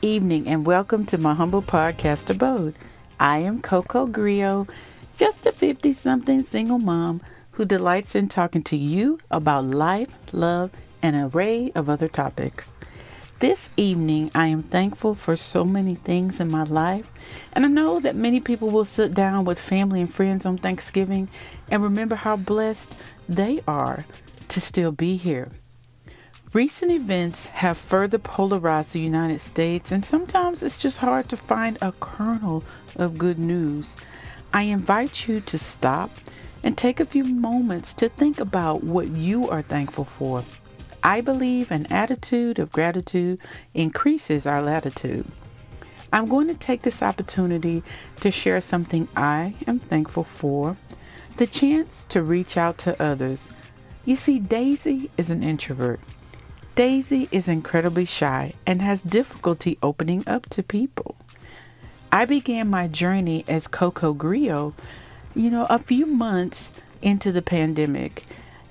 evening and welcome to my humble podcast abode. I am Coco Griot, just a 50 something single mom who delights in talking to you about life, love, and an array of other topics. This evening, I am thankful for so many things in my life, and I know that many people will sit down with family and friends on Thanksgiving and remember how blessed they are to still be here. Recent events have further polarized the United States, and sometimes it's just hard to find a kernel of good news. I invite you to stop and take a few moments to think about what you are thankful for. I believe an attitude of gratitude increases our latitude. I'm going to take this opportunity to share something I am thankful for the chance to reach out to others. You see, Daisy is an introvert. Daisy is incredibly shy and has difficulty opening up to people. I began my journey as Coco Griot, you know, a few months into the pandemic.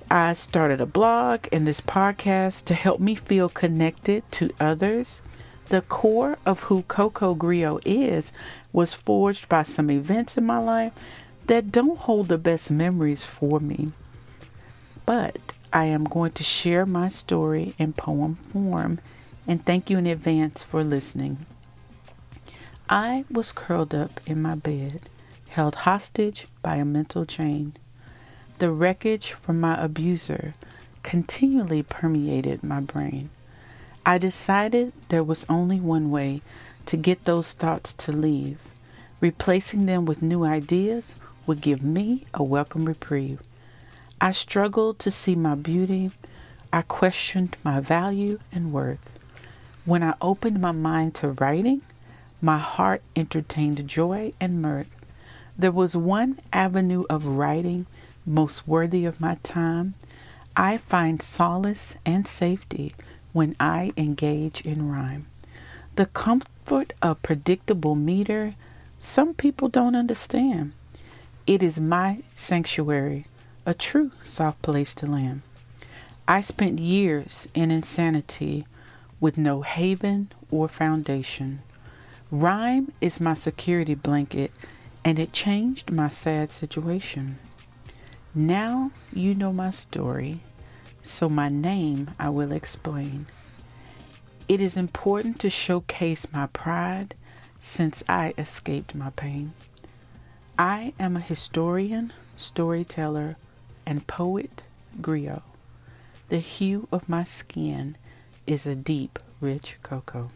I started a blog and this podcast to help me feel connected to others. The core of who Coco Griot is was forged by some events in my life that don't hold the best memories for me. But I am going to share my story in poem form and thank you in advance for listening. I was curled up in my bed, held hostage by a mental chain. The wreckage from my abuser continually permeated my brain. I decided there was only one way to get those thoughts to leave. Replacing them with new ideas would give me a welcome reprieve. I struggled to see my beauty. I questioned my value and worth. When I opened my mind to writing, my heart entertained joy and mirth. There was one avenue of writing most worthy of my time. I find solace and safety when I engage in rhyme. The comfort of predictable meter, some people don't understand. It is my sanctuary a true soft place to land. I spent years in insanity with no haven or foundation. Rhyme is my security blanket, and it changed my sad situation. Now you know my story, so my name I will explain. It is important to showcase my pride since I escaped my pain. I am a historian, storyteller, and poet griot. The hue of my skin is a deep, rich cocoa.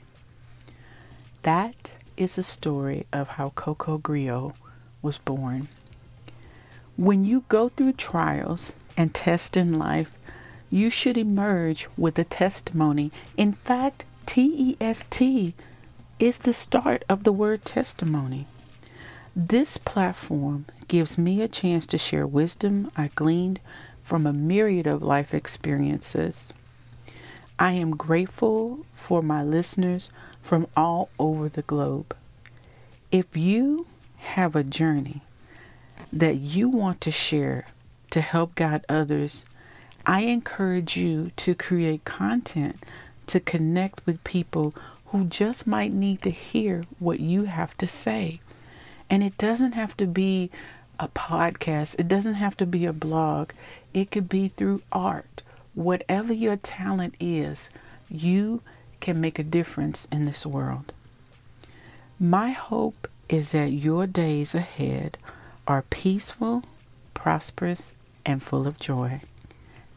That is the story of how Coco Griot was born. When you go through trials and tests in life, you should emerge with a testimony. In fact, T E S T is the start of the word testimony. This platform gives me a chance to share wisdom I gleaned from a myriad of life experiences. I am grateful for my listeners from all over the globe. If you have a journey that you want to share to help guide others, I encourage you to create content to connect with people who just might need to hear what you have to say. And it doesn't have to be a podcast, it doesn't have to be a blog, it could be through art. Whatever your talent is, you can make a difference in this world. My hope is that your days ahead are peaceful, prosperous, and full of joy.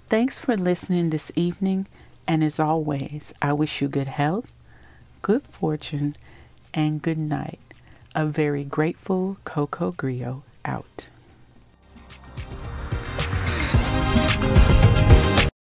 Thanks for listening this evening, and as always, I wish you good health, good fortune, and good night a very grateful Coco Griot out.